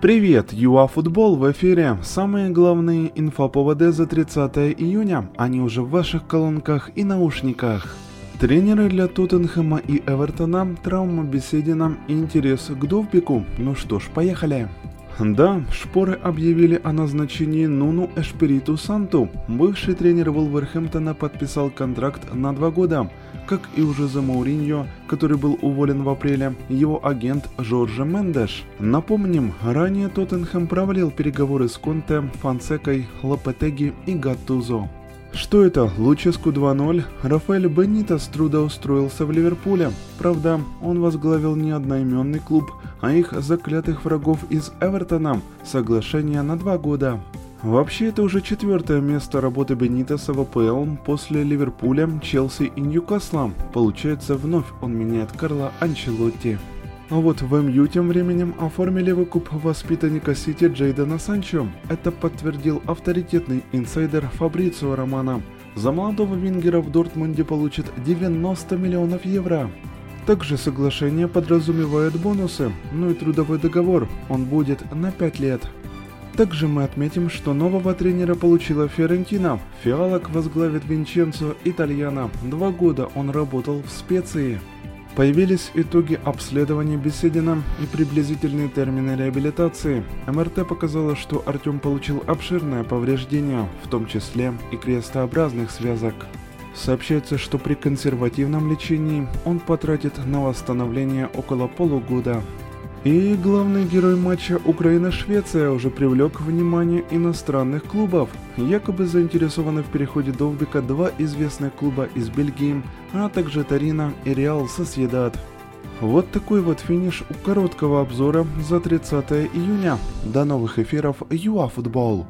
Привет, ЮАФутбол в эфире. Самые главные инфоповоды за 30 июня. Они уже в ваших колонках и наушниках. Тренеры для Тоттенхэма и Эвертона, травма Беседина интерес к Довбику. Ну что ж, поехали. Да, шпоры объявили о назначении Нуну Эшпириту Санту. Бывший тренер Вулверхэмптона подписал контракт на два года. Как и уже за Мауриньо, который был уволен в апреле, его агент Жорже Мендеш. Напомним, ранее Тоттенхэм провалил переговоры с Конте, Фансекой, Лопетеги и Гаттузо. Что это? Луческу 2-0? Рафаэль Бенитос трудоустроился в Ливерпуле. Правда, он возглавил не одноименный клуб, а их заклятых врагов из Эвертона. Соглашение на два года. Вообще, это уже четвертое место работы Бенитоса в АПЛ после Ливерпуля, Челси и Ньюкасла. Получается, вновь он меняет Карла Анчелотти. А вот в МЮ тем временем оформили выкуп воспитанника Сити Джейдена Санчо. Это подтвердил авторитетный инсайдер Фабрицио Романа. За молодого вингера в Дортмунде получит 90 миллионов евро. Также соглашение подразумевает бонусы, ну и трудовой договор, он будет на 5 лет. Также мы отметим, что нового тренера получила Фиорентина. Фиалок возглавит Винченцо Итальяна. Два года он работал в специи. Появились итоги обследования Беседина и приблизительные термины реабилитации. МРТ показало, что Артем получил обширное повреждение, в том числе и крестообразных связок. Сообщается, что при консервативном лечении он потратит на восстановление около полугода. И главный герой матча Украина-Швеция уже привлек внимание иностранных клубов. Якобы заинтересованы в переходе Довбика два известных клуба из Бельгии, а также Тарина и Реал Сосьедад. Вот такой вот финиш у короткого обзора за 30 июня. До новых эфиров ЮАФутбол.